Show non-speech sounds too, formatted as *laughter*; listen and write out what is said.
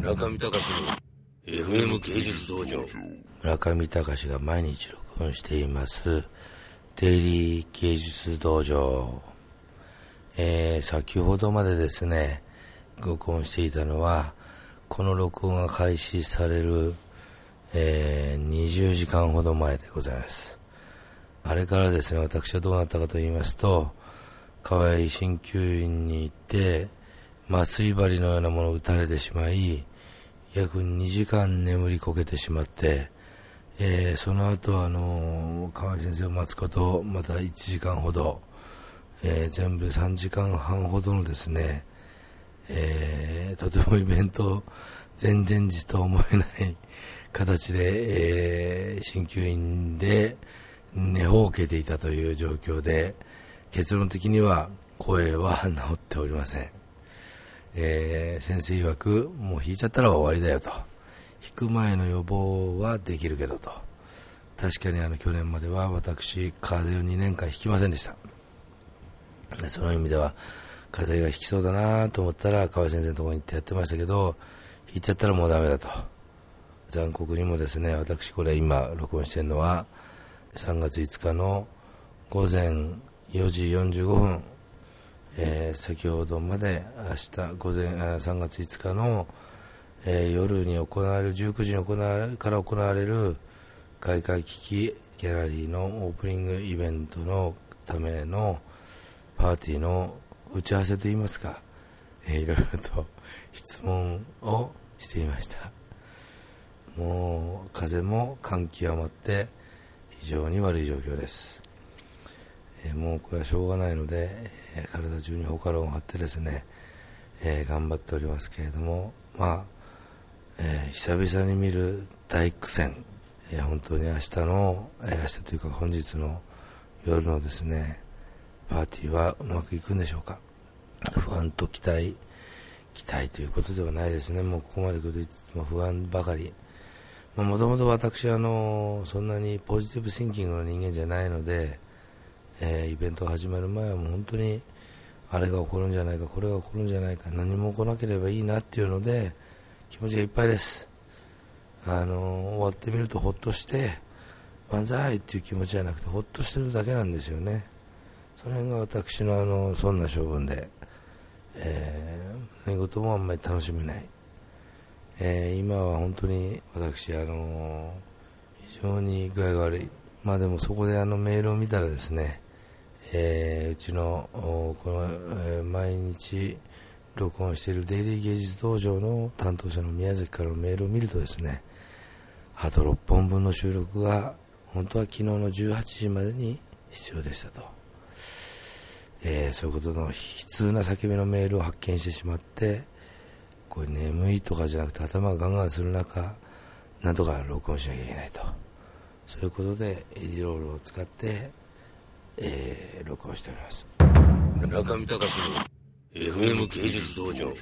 村上隆の FM 芸術道場。村上隆が毎日録音しています。デイリー芸術道場。えー、先ほどまでですね録音していたのはこの録音が開始される、えー、20時間ほど前でございます。あれからですね私はどうなったかと言いますと河合鍼灸院に行って麻酔針のようなものを打たれてしまい、約2時間眠りこけてしまって、えー、その後あの河合先生を待つことまた1時間ほど、えー、全部で3時間半ほどのですね、えー、とてもイベント前々日と思えない *laughs* 形で、えー、鍼灸院で寝ほうけていたという状況で結論的には声は治っておりません。えー、先生曰く、もう引いちゃったら終わりだよと。引く前の予防はできるけどと。確かにあの去年までは私、風邪を2年間引きませんでした。その意味では、風邪が引きそうだなと思ったら、河合先生のところに行ってやってましたけど、引いちゃったらもうダメだと。残酷にもですね、私これ今録音してるのは、3月5日の午前4時45分、えー、先ほどまで明日午前3月5日の、えー、夜に行われる19時に行われから行われる開会危機ギャラリーのオープニングイベントのためのパーティーの打ち合わせといいますか、えー、いろいろと *laughs* 質問をしていました。もう風も感極まって非常に悪い状況です。え、もうこれはしょうがないので、え、体中にホカロンを張ってですね、え、頑張っておりますけれども、まあ、え久々に見る大苦戦、え本当に明日の、え明日というか本日の夜のですね、パーティーはうまくいくんでしょうか。不安と期待、期待ということではないですね。もうここまで来るとも不安ばかり。もともと私はあの、そんなにポジティブシンキングの人間じゃないので、えー、イベントが始まる前はもう本当にあれが起こるんじゃないかこれが起こるんじゃないか何も起こなければいいなっていうので気持ちがいっぱいです。あの終わってみるとほっとして万歳っていう気持ちじゃなくてほっとしてるだけなんですよね。その辺が私のあのそんな性分で、えー、何事もあんまり楽しめない、えー、今は本当に私あの非常に具合が悪い。まあでもそこであのメールを見たらですねえー、うちのこの、えー、毎日録音しているデイリー芸術道場の担当者の宮崎からのメールを見るとですねあと6本分の収録が本当は昨日の18時までに必要でしたと、えー、そういうことの悲痛な叫びのメールを発見してしまってこれ眠いとかじゃなくて頭がガンガンする中なんとか録音しなきゃいけないと。そういうことでエディロールを使ってえー、録音しております。中見隆の FM 芸術道場。